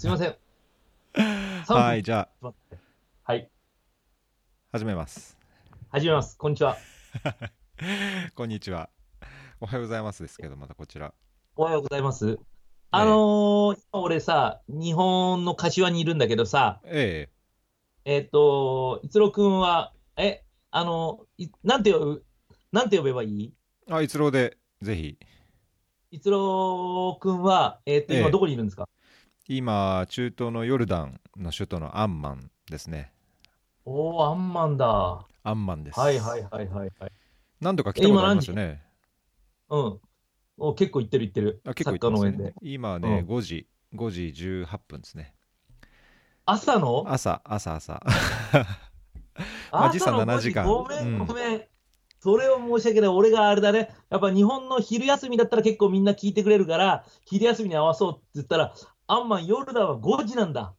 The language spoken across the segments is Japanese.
すいません。はい、じゃあ、はい。始めます。始めます。こんにちは。こんにちは。おはようございますですけど、またこちら。おはようございます。あのー今俺さ、日本の柏にいるんだけどさ、ええっ、と、逸郎くんは、え、あの、いなんて呼ぶ、なんて呼べばいい？えあ、一郎で、ぜひ。逸郎くんは、えっ、と、ええ今どこにいるんですか、今、中東のヨルダンの首都のアンマンですね。おー、アンマンだ。はアンマンです。いはいはいはいはい。何度か来たことありますよね。うん。お結構行ってる行ってる。あ結構行ってますね。今ね、うん5時、5時18分ですね。朝の？朝、朝、朝。まあ時差朝の7時？間ごめうんん、ごめん。それを申し訳ない。俺があれだね。やっぱ日本の昼休みだったら結構みんな聞いてくれるから、昼休みに合わそうって言ったら、アンマン、ヨルダンは5時なんだ。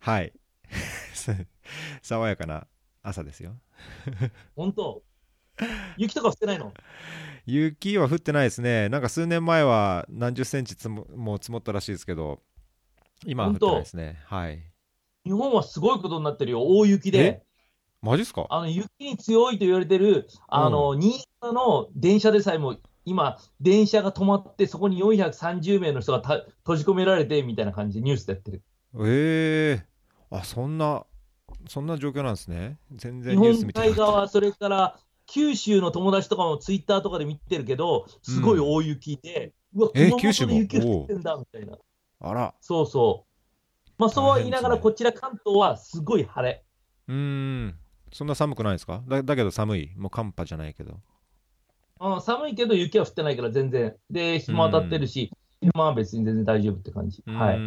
はい。爽やかな朝ですよ。本当？雪とか降ってないの？雪は降ってないですね。なんか数年前は何十センチつももう積もったらしいですけど、今は降ってないですね。はい。日本はすごいことになってるよ。大雪で。マジっすか？あの、雪に強いと言われてる、あの、新潟の電車でさえも、今、電車が止まって、そこに430名の人がた閉じ込められて、みたいな感じでニュースでやってる。ええあ、そんな、そんな状況なんですね。全日然ニュース本見てなかった。海側、それから九州の友達とかもツイッターとかで見てるけど、すごい大雪で、うわ、え熊九州も本で雪降ってんだみたいな。あら。そうそう。まあ、そうは言いながら、大変ですねこちら関東はすごい晴れ。うーん。そんな寒くないですか？だだけど寒い。もう寒波じゃないけど。うん、寒いけど雪は降ってないから全然。で、日も当たってるし、昼間は別に全然大丈夫って感じ。うはい。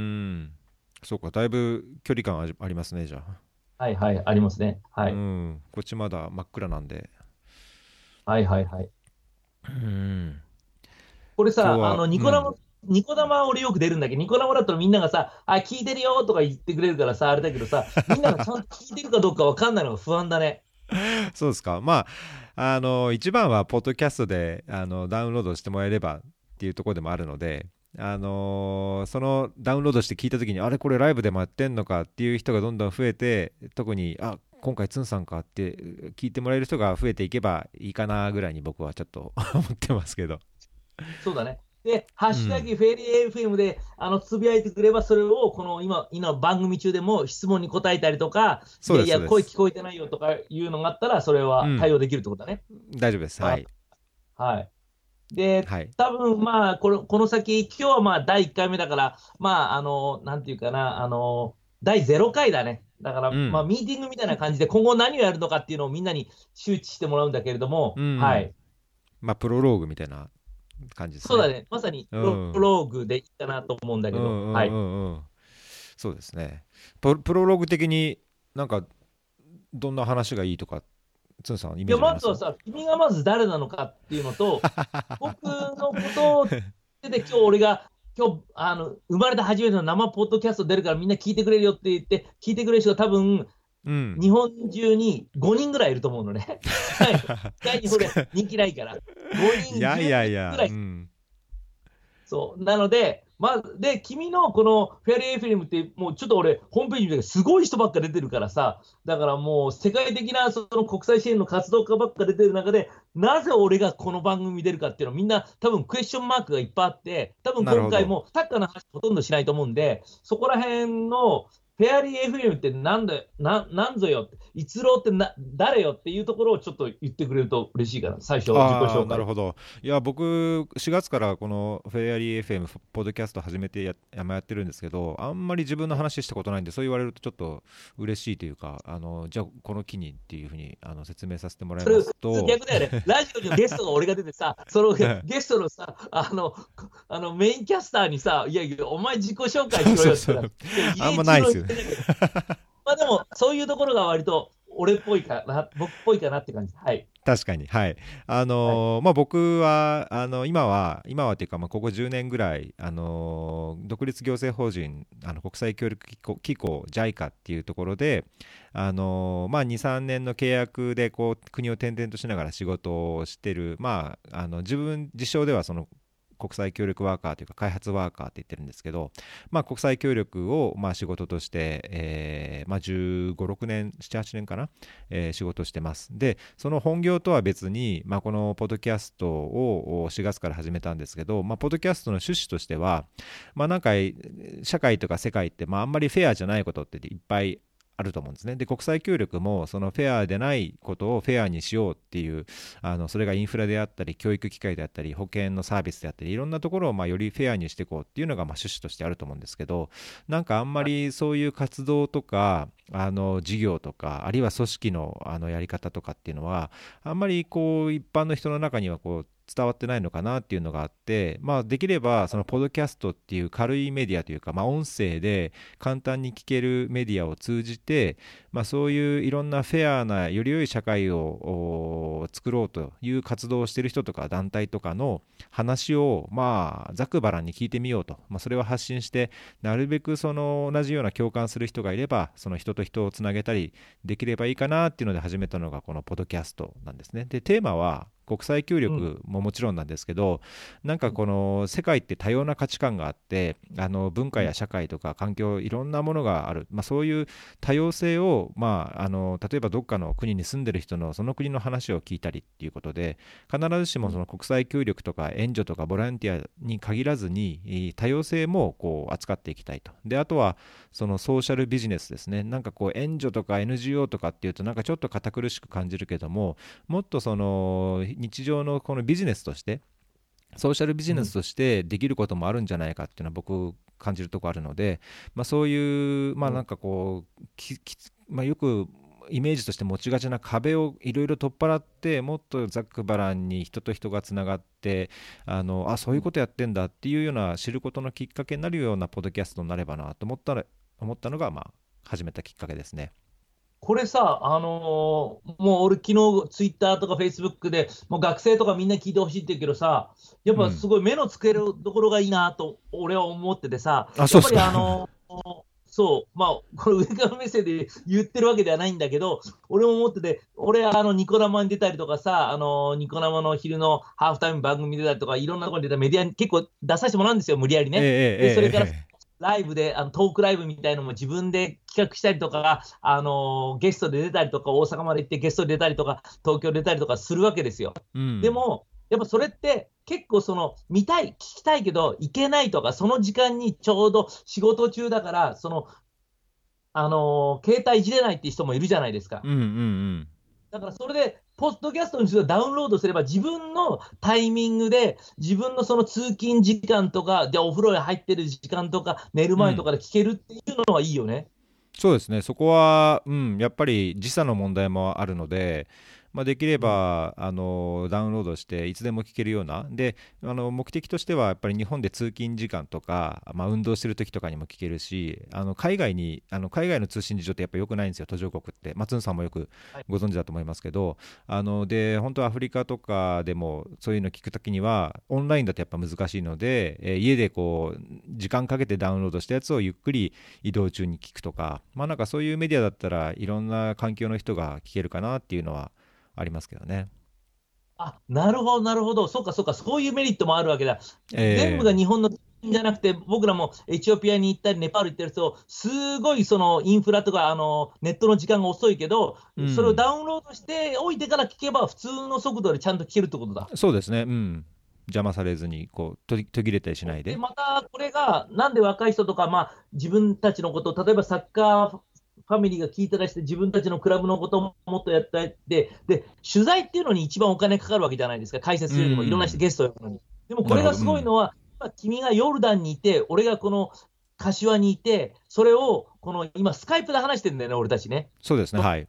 そうか、だいぶ距離感ありありますね、じゃあ。はいはい、ありますね。はい。うん。こっちまだ真っ暗なんで。はいはいはい。うん。これさ、あの、ニコ生、うニコ生は俺よく出るんだけど、ニコ生だとみんながさ、あ、聞いてるよとか言ってくれるからさ、あれだけどさ、みんながちゃんと聞いてるかどうかわかんないのが不安だね。そうですか。まあ、あの、一番は、ポッドキャストで、あの、ダウンロードしてもらえればっていうところでもあるので、あのそのダウンロードして聞いたときに、あれ、これライブでもやってんのかっていう人がどんどん増えて、特に、あ、今回ツンさんかって聞いてもらえる人が増えていけばいいかなぐらいに僕はちょっと 思ってますけど。そうだね。で、ハッシュタグフェリー FM で、あの、つぶやいてくれば、それを、この今、今番組中でも質問に答えたりとか、いやいや、声聞こえてないよとかいうのがあったら、それは対応できるってことだね。大丈夫です。はい。はい。で、はい。多分まあこの、この先、今日はまあ第1回目だから、まあ、あの、なんていうかな、あの、第0回だね。だから、うんまあ、ミーティングみたいな感じで、今後何をやるのかっていうのをみんなに周知してもらうんだけれども、うんはい。まあ、プロローグみたいな感じですね。そうだね。まさにプロ、ローグでいいかなと思うんだけど、うんうんうんうんはい。そうですねプロプロローグ的になんかどんな話がいいとかつんさんイいや、メージあります？まずはさ、君がまず誰なのかっていうのと、僕のことをで、今日俺が、今日、あの、生まれた初めての生ポッドキャスト出るからみんな聞いてくれるよって言って、聞いてくれる人が多分、うん日本中に5人ぐらいいると思うのね。はい。意外にこれ人気ないから。5人、いやいやい10や人ぐらい。うんそう。なので、まず、で、君のこのフェアリー FM って、もうちょっと俺、ホームページ見てすごい人ばっか出てるからさ、だからもう世界的なその国際支援の活動家ばっか出てる中で、なぜ俺がこの番組出るかっていうのみんな多分クエスチョンマークがいっぱいあって、多分今回もサッカーの話ほとんどしないと思うんで、そこら辺のフェアリー FM ってなんだな、なんぞよって、逸郎ってな誰よっていうところをちょっと言ってくれると嬉しいかな、最初、自己紹介。なるほど。いや僕4月からこのフェアリー FM ポッドキャスト始めてやややってるんですけどあんまり自分の話したことないんでそう言われるとちょっと嬉しいというかあのじゃあこの機にっていうふうにあの説明させてもらいますと。逆だよね。ラジオにゲストが俺が出てさ、そのゲストのさ、あの、あのメインキャスターにさ、いやいや、お前自己紹介しろよってあんまないっすよね まあでも、そういうところが割と俺っぽいかな、僕っぽいかなって感じ。はい。確かに、はい。あのーまあ、僕は、あの、今は、今はっていうか、まあ、ここ10年ぐらい、あのー独立行政法人、あの、国際協力機構、機構 JICA っていうところで、あのーまあ、2、3年の契約で、こう、国を転々としながら仕事をしてる、まあ、あの、自分、自称では、その、国際協力ワーカーというか開発ワーカーって言ってるんですけど、まあ、国際協力をまあ仕事として、えーまあ、15、6年、7、8年かな、えー、仕事してます。で、その本業とは別に、まあ、このポッドキャストを4月から始めたんですけど、まあ、ポッドキャストの趣旨としては、まあ、なんか社会とか世界って、まあ、あんまりフェアじゃないことっていっぱいあると思うんですね。で、国際協力もそのフェアでないことをフェアにしようっていう、あのそれがインフラであったり、教育機会であったり、保険のサービスであったり、いろんなところをまよりフェアにしていこうっていうのがま趣旨としてあると思うんですけど、なんかあんまりそういう活動とか、あの事業とか、あるいは組織のあのやり方とかっていうのは、あんまりこう一般の人の中にはこう伝わってないのかなっていうのがあって、まあ、できればそのポドキャストっていう軽いメディアというか、まあ、音声で簡単に聞けるメディアを通じて、まあ、そういういろんなフェアなより良い社会を作ろうという活動をしている人とか団体とかの話を、まあ、ざくばらんに聞いてみようと、まあ、それを発信してなるべくその同じような共感する人がいればその人と人をつなげたりできればいいかなっていうので始めたのがこのポドキャストなんですね。でテーマは国際協力ももちろんなんですけど、うん、なんかこの世界って多様な価値観があってあの文化や社会とか環境いろんなものがある、まあ、そういう多様性を、まあ、あの例えばどっかの国に住んでる人のその国の話を聞いたりっていうことで必ずしもその国際協力とか援助とかボランティアに限らずに多様性もこう扱っていきたいと。であとはそのソーシャルビジネスですね。なんかこう援助とか NGO とかっていうとなんかちょっと堅苦しく感じるけどももっとその日常のこのビジネスとしてソーシャルビジネスとしてできることもあるんじゃないかっていうのは僕感じるとこあるので、まあ、そういうまあなんかこうまあ、よくイメージとして持ちがちな壁をいろいろ取っ払ってもっとざっくばらんに人と人がつながってあのあそういうことやってんだっていうような知ることのきっかけになるようなポッドキャストになればなと思ったら思ったのが、まあ、始めたきっかけですね。これさ、あのー、もう俺、昨日ツイッターとかフェイスブックで、もう学生とかみんな聞いてほしいって言うけどさ、やっぱすごい目のつけるところがいいなと、俺は思っててさ、やっぱりあのー、そう、まあ、これ上から目線で 言ってるわけではないんだけど、俺も思ってて、俺、あの、ニコ生に出たりとかさ、あの、ニコ生の昼のハーフタイム番組出たりとか、いろんなところに出たメディアに結構出させてもらうんですよ、無理やりね。えでそれから、ライブで、あのトークライブみたいのも自分で企画したりとか、あのゲストで出たりとか、大阪まで行ってゲストで出たりとか、東京で出たりとかするわけですよ。うん、でも、やっぱそれって結構その見たい、聞きたいけど行けないとか、その時間にちょうど仕事中だから、その、あの携帯いじれないっていう人もいるじゃないですか。うんうんうん、だからそれでポッドキャストにダウンロードすれば、自分のタイミングで、自分のその通勤時間とか、でお風呂に入ってる時間とか、寝る前とかで聞けるっていうのはいいよね。うん、そうですね、そこは、うん、やっぱり時差の問題もあるので、まあ、できれば、あのダウンロードしていつでも聞けるような。であの目的としてはやっぱり日本で通勤時間とか、まあ、運動してる時とかにも聞けるしあの海外にあの海外の通信事情ってやっぱ良くないんですよ途上国って。松野さんもよくご存知だと思いますけど、はい、あので本当アフリカとかでもそういうの聞くときにはオンラインだとやっぱ難しいので、えー、家でこう時間かけてダウンロードしたやつをゆっくり移動中に聞くとか。まあなんかそういうメディアだったらいろんな環境の人が聞けるかなっていうのはありますけどね。あなるほど、なるほど、そうか、そうか、そういうメリットもあるわけだ。えー、全部が日本のじゃなくて、僕らもエチオピアに行ったり、ネパール行ってると、すごいそのインフラとかあのネットの時間が遅いけど、うん、それをダウンロードしておいてから聞けば、普通の速度でちゃんと聞けるってことだ。そうですね、うん、邪魔されずにこう途切れたりしないで。でまたこれが、なんで若い人とか、まあ、自分たちのこと、例えばサッカーファミリーが聞いたらして、自分たちのクラブのことももっとやったって、で、取材っていうのに一番お金かかるわけじゃないですか、解説するよりもいろんな人ゲストやるのに。でもこれがすごいのは、うん、君がヨルダンにいて、俺がこの柏にいて、それをこの今、スカイプで話してるんだよね、俺たちね。そうですね、はい。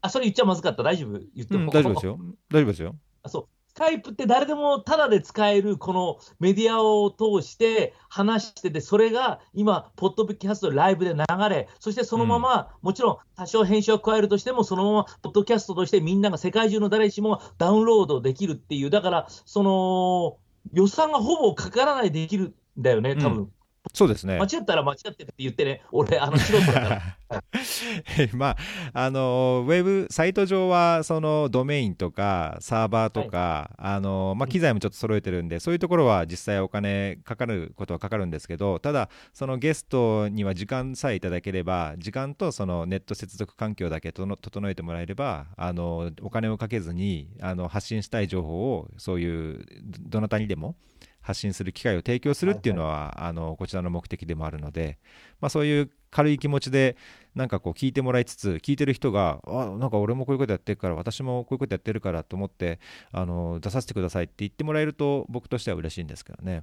あ、それ言っちゃまずかった、大丈夫？言っても、うん、大丈夫ですよ。大丈夫ですよ。あそうスカイプって誰でもただで使えるこのメディアを通して話してて、それが今、ポッドキャストライブで流れ、そしてそのまま、もちろん多少編集を加えるとしても、そのままポッドキャストとしてみんなが世界中の誰しもダウンロードできるっていう、だから、その予算がほぼかからないできるんだよね、多分、うん、そうですね。間違ったら間違ってるって言ってね、俺、あの素人だから。まあ、あの、ウェブ、サイト上は、その、ドメインとか、サーバーとか、あの、まあ、機材もちょっと揃えてるんで、そういうところは実際お金かかることはかかるんですけど、ただ、そのゲストには時間さえいただければ、時間とそのネット接続環境だけとの整えてもらえれば、あの、お金をかけずに、あの、発信したい情報を、そういう、どどなたにでも、発信する機会を提供するっていうのは、あのこちらの目的でもあるので、まあ、そういう軽い気持ちでなんかこう聞いてもらいつつ聞いてる人があなんか俺もこういうことやってるから私もこういうことやってるからと思ってあの出させてくださいって言ってもらえると僕としては嬉しいんですけどね。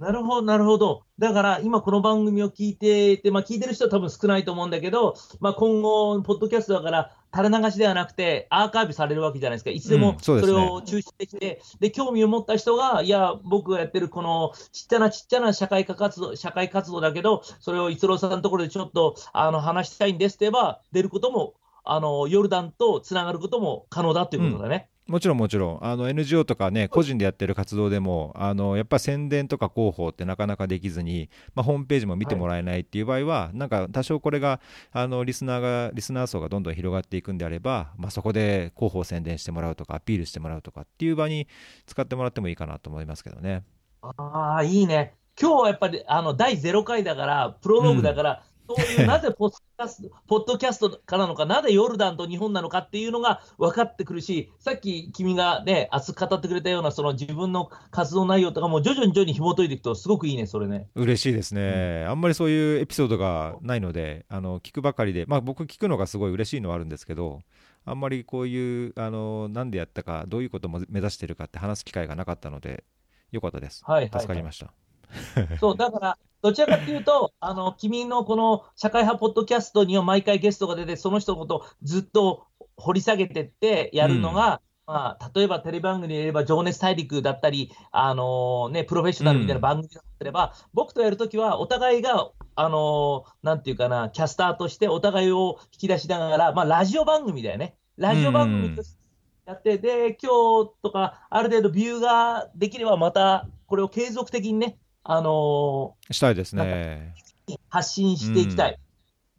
なるほど、なるほど。だから、今この番組を聞いてて、まあ聞いてる人は多分少ないと思うんだけど、まあ今後、ポッドキャストだから、垂れ流しではなくて、アーカイブされるわけじゃないですか。いつでもうんそれを抽出できて、で、興味を持った人が、いや、僕がやってるこのちっちゃなちっちゃな社会科活動、社会活動だけど、それを逸郎さんのところでちょっと、あの、話したいんですって言えば、出ることも、あの、ヨルダンとつながることも可能だということだね。もちろんもちろんあの NGO とかね個人でやってる活動でもあのやっぱ宣伝とか広報ってなかなかできずに、まあ、ホームページも見てもらえないっていう場合は、なんか多少これがあのリスナーがリスナー層がどんどん広がっていくんであれば、まあ、そこで広報宣伝してもらうとかアピールしてもらうとかっていう場に使ってもらってもいいかなと思いますけどね。ああ、いいね。今日はやっぱりあの第0回だから、プロローグだから、そういうなぜポッドキャスト ポッドキャストからなのか、なぜヨルダンと日本なのかっていうのが分かってくるし、さっき君がね、熱く語ってくれたような、その自分の活動内容とかも徐々に徐々に紐解いていくと、すごくいいね、それね。嬉しいですね、あんまりそういうエピソードがないので、あの聞くばかりで、まあ、僕、聞くのがすごい嬉しいのはあるんですけど、あんまりこういう、あのなんでやったか、どういうことも目指してるかって話す機会がなかったので、よかったです。はい助かりました。そう、だから、どちらかというと、あの、君のこの社会派ポッドキャストには毎回ゲストが出て、その人のことをずっと掘り下げてってやるのが、まあ、例えばテレビ番組で言えば、情熱大陸だったり、あのね、プロフェッショナルみたいな番組だったれば、僕とやるときは、お互いが、あのなんていうかな、キャスターとしてお互いを引き出しながら、まあ、ラジオ番組だよね。ラジオ番組としてやって、で、今日とか、ある程度ビューができれば、また、これを継続的にね、あのしたいですね。ー発信していきたい。うん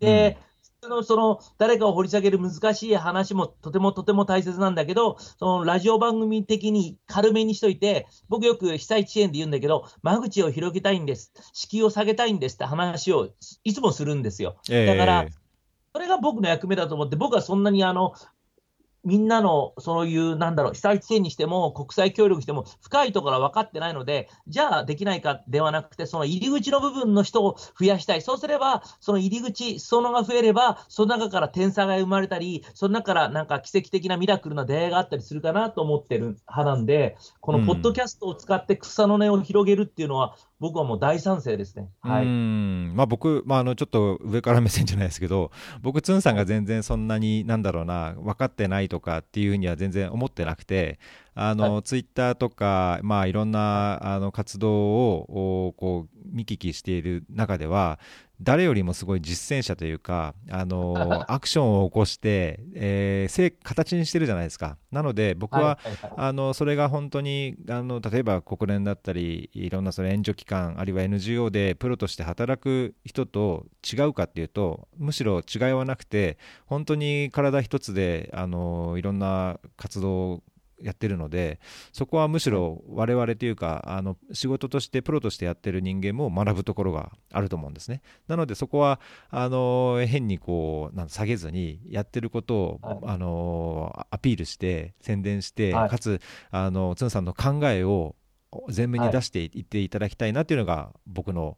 で、そのその誰かを掘り下げる難しい話もとてもとても大切なんだけど、そのラジオ番組的に軽めにしといて、僕よく被災地支援で言うんだけど、間口を広げたいんです、敷居を下げたいんですって話をいつもするんですよ。ええだからそれが僕の役目だと思って、僕はそんなにあの、みんなのそういう、なんだろう、被災地にしても、国際協力にしても、深いところは分かってないので、じゃあできないかではなくて、その入り口の部分の人を増やしたい。そうすれば、その入り口、裾野が増えれば、その中から天才が生まれたり、その中からなんか奇跡的なミラクルな出会いがあったりするかなと思ってる派なんで、このポッドキャストを使って草の根を広げるっていうのは、僕はもう大賛成ですね。はうい。んまあ、僕、まあ、あのちょっと上から目線じゃないですけど、僕、つんさんが全然そんなに、なんだろうな、分かってないとかっていうふうには全然思ってなくて、あのはツイッターとか、まあ、いろんなあの活動をおこう見聞きしている中では、誰よりもすごい実践者というか、あの アクションを起こして、えー成形にしてるじゃないですか。なので、僕は、はいはいはいあのそれが本当にあの例えば国連だったりいろんなその援助機関あるいは NGO でプロとして働く人と違うかっていうとむしろ違いはなくて本当に体一つであのいろんな活動をやってるのでそこはむしろ我々というかあの仕事としてプロとしてやってる人間も学ぶところがあると思うんですね。なのでそこはあの変にこうなん下げずにやってることを、はい。あのアピールして宣伝して、はい。かつあのつんさんの考えを前面に出していっていただきたいなっていうのが僕の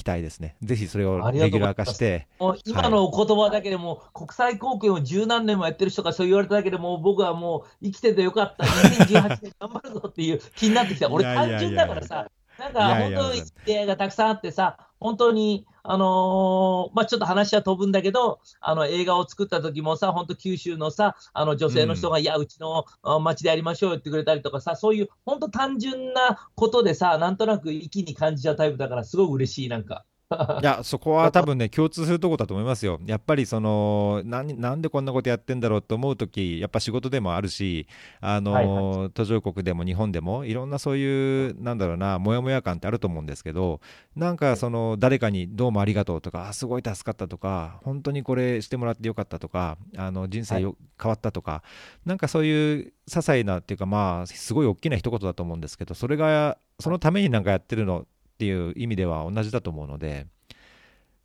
期待ですね。ぜひそれをレギュラー化して、今のお言葉だけでも、国際貢献を十何年もやってる人がそう言われただけでもう僕はもう生きててよかった、2018年頑張るぞっていう気になってきた。俺、単純だからさ、なんかいやいや本当に出会いがたくさんあってさ、本当に、あのーまあ、ちょっと話は飛ぶんだけど、あの映画を作った時もさ、本当、九州のさ、あの女性の人が、いや、うちのあ町でやりましょうよって言ってくれたりとかさ、そういう本当単純なことでさ、なんとなく息に感じちゃうタイプだから、すごい嬉しい、なんか。いや、そこは多分ね、共通するところだと思いますよ。やっぱりそのな、なんでこんなことやってんだろうと思うとき、やっぱ仕事でもあるし、あの、はいはい、途上国でも日本でも、いろんなそういう、なんだろうな、もやもや感ってあると思うんですけど、なんかその、誰かにどうもありがとうとか、すごい助かったとか、本当にこれしてもらってよかったとか、あの人生よ、はい、変わったとか、なんかそういう些細なっていうか、まあ、すごい大きな一言だと思うんですけど、それが、そのためになんかやってるのっていう意味では同じだと思うので、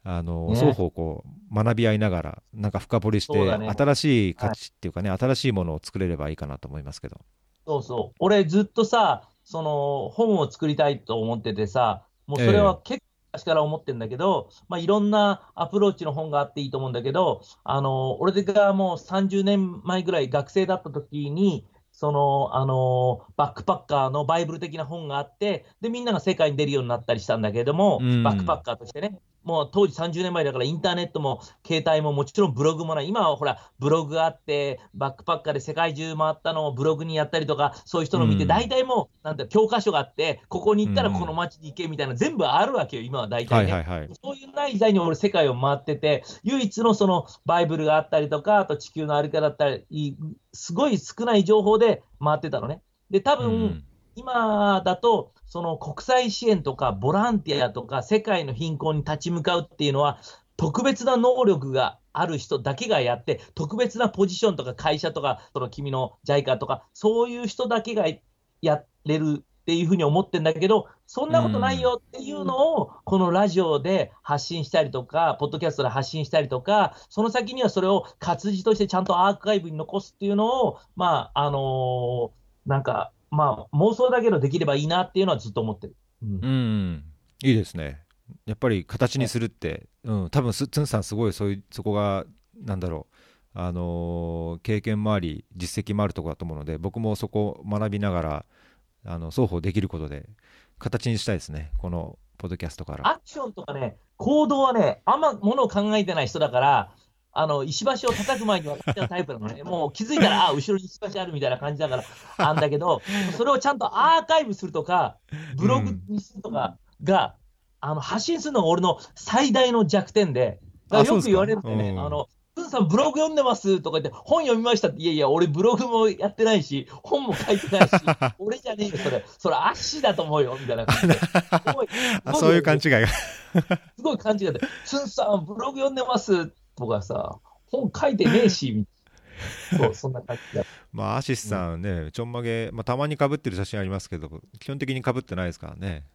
あの、ね、双方こう学び合いながら、なんか深掘りして、ね、新しい価値っていうかね、はい、新しいものを作れればいいかなと思いますけど。そうそう。俺ずっとさ、その本を作りたいと思っててさ、もうそれは結構昔から思ってるんだけど、えー、まあ、いろんなアプローチの本があっていいと思うんだけど、あの、俺がもう30年前ぐらい学生だった時に、その、あのバックパッカーのバイブル的な本があって、で、みんなが世界に出るようになったりしたんだけれども、バックパッカーとしてね。もう当時30年前だからインターネットも携帯ももちろんブログもない。今はほら、ブログがあって、バックパッカーで世界中回ったのをブログにやったりとか、そういう人の見て、大体もう、なんて教科書があって、ここに行ったらこの街に行けみたいな、全部あるわけよ、今は大体ね。はいはいはい、そういうない時代に俺世界を回ってて、唯一のそのバイブルがあったりとか、あと地球の歩き方だったり、すごい少ない情報で回ってたのね。で、多分、今だと、その国際支援とかボランティアとか世界の貧困に立ち向かうっていうのは、特別な能力がある人だけがやって、特別なポジションとか会社とか、その君の JICA とか、そういう人だけがやれるっていうふうに思ってるんだけど、そんなことないよっていうのを、このラジオで発信したりとか、ポッドキャストで発信したりとか、その先にはそれを活字としてちゃんとアーカイブに残すっていうのを、まあ、あのー、なんか、まあ、妄想だけどできればいいなっていうのはずっと思ってる。うん、うん、いいですね。やっぱり形にするって、うん、多分ツンさん、すごいそういうそこが、なんだろう、あのー、経験もあり、実績もあるところだと思うので、僕もそこを学びながら、あの双方できることで、形にしたいですね、このポッドキャストから。アクションとかね、行動はね、あんまものを考えてない人だから、あの、石橋を叩く前に分かっちゃうタイプなのね。もう気づいたら、あ、後ろに石橋あるみたいな感じだから、あんだけど、それをちゃんとアーカイブするとか、ブログにするとかが、うん、あの、発信するのが俺の最大の弱点で、よく言われるんでね、あの、プンさんブログ読んでますとか言って、本読みましたって、いやいや、俺ブログもやってないし、本も書いてないし、俺じゃねえよ、それ。それ、アッシーだと思うよ、みたいな感じで。そういう勘違いが。すごい勘違いで、プンさんブログ読んでますとかさ、本書いてねえし、そう、そんな感じだ。まあ、アシスさんね、うん、ちょんまげ、まあ、たまにかぶってる写真ありますけど、基本的にかぶってないですからね。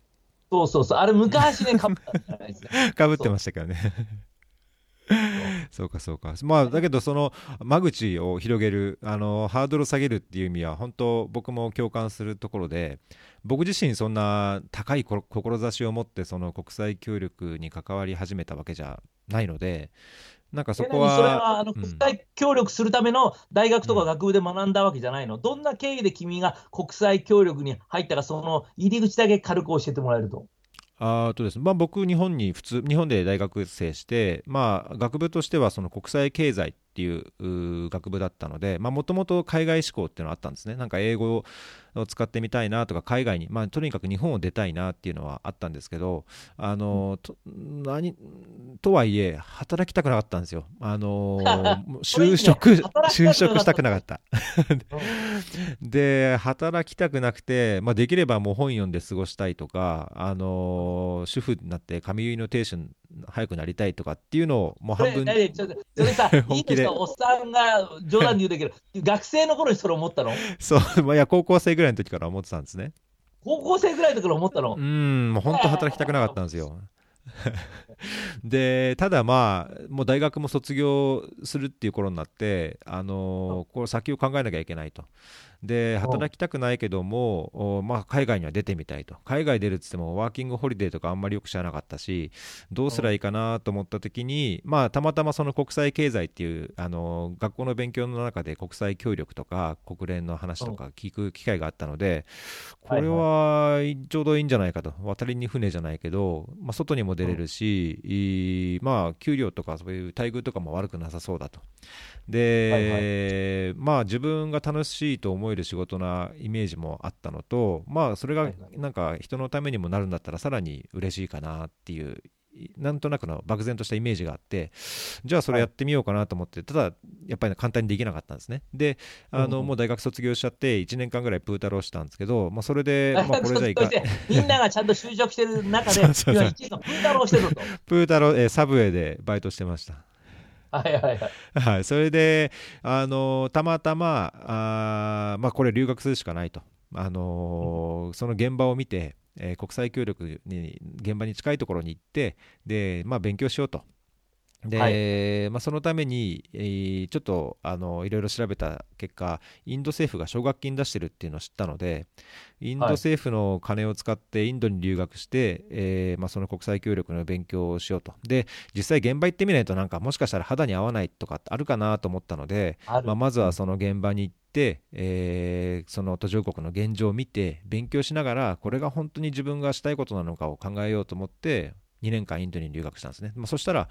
そうそうそう、あれ昔ね、かぶったんじゃないですか。かぶってましたけどね。そうかそうか。まあだけどその間口を広げるあのハードルを下げるっていう意味は本当僕も共感するところで僕自身そんな高い志を持ってその国際協力に関わり始めたわけじゃないのでなんかそこは。それはあの国際協力するための大学とか学部で学んだわけじゃないの、うん、どんな経緯で君が国際協力に入ったか、その入り口だけ軽く教えてもらえると？あとですねまあ、僕、日本に普通、日本で大学生して、まあ、学部としてはその国際経済っていう学部だったので、もともと海外志向っていうのはあったんですね。なんか英語を使ってみたいなとか、海外に、まあ、とにかく日本を出たいなっていうのはあったんですけど、あの、と何とはいえ、働きたくなかったんですよ。あの、就職、就職したくなかった。で、働きたくなくて、まあ、できればもう本読んで過ごしたいとか、あの、主婦になって髪結いの亭主早くなりたいとかっていうのをもう半分それさ、本気で。おっさんが冗談で言うだけど、学生の頃にそれ思ったの？そう、まあ、いや、高校生ぐらいの時から思ってたんですね。高校生ぐらいの時から思ったの？うん、もう本当働きたくなかったんですよ。でただまあもう大学も卒業するっていう頃になってあのこれ先を考えなきゃいけないとで働きたくないけども、まあ、海外には出てみたいと。海外出るっつってもワーキングホリデーとかあんまりよく知らなかったしどうすりゃいいかなと思った時に、まあ、たまたまその国際経済っていうあの学校の勉強の中で国際協力とか国連の話とか聞く機会があったのでこれはちょうどいいんじゃないかと。渡りに船じゃないけど、まあ、外にも出れるし、まあ、給料とかそういう待遇とかも悪くなさそうだと。で、まあ自分が楽しいと思える仕事なイメージもあったのと、まあそれがなんか人のためにもなるんだったらさらに嬉しいかなっていうなんとなくの漠然としたイメージがあってじゃあそれやってみようかなと思って、ただやっぱり簡単にできなかったんですね。であの、もう大学卒業しちゃって1年間ぐらいプータローしたんですけど、まあ、それで、まあ、これじゃいかみんながちゃんと就職してる中で そうそうそう。プータローしてると。プータロー、えー、サブウェイでバイトしてましたはいはいはい。はい、それで、あのたまたま、あまあ、これ留学するしかないと。あのー、その現場を見て、えー、国際協力に現場に近いところに行ってで、まあ、勉強しようと。で、はい、まあ、そのために、えー、ちょっとあのいろいろ調べた結果、インド政府が奨学金出してるっていうのを知ったので、インド政府の金を使ってインドに留学して、はい、えー、まあ、その国際協力の勉強をしようと。で、実際現場行ってみないと、なんかもしかしたら肌に合わないとかあるかなと思ったので、まあ、まずはその現場に行って、えー、その途上国の現状を見て、勉強しながら、これが本当に自分がしたいことなのかを考えようと思って、2年間インドに留学したんですね。まあ、そしたら、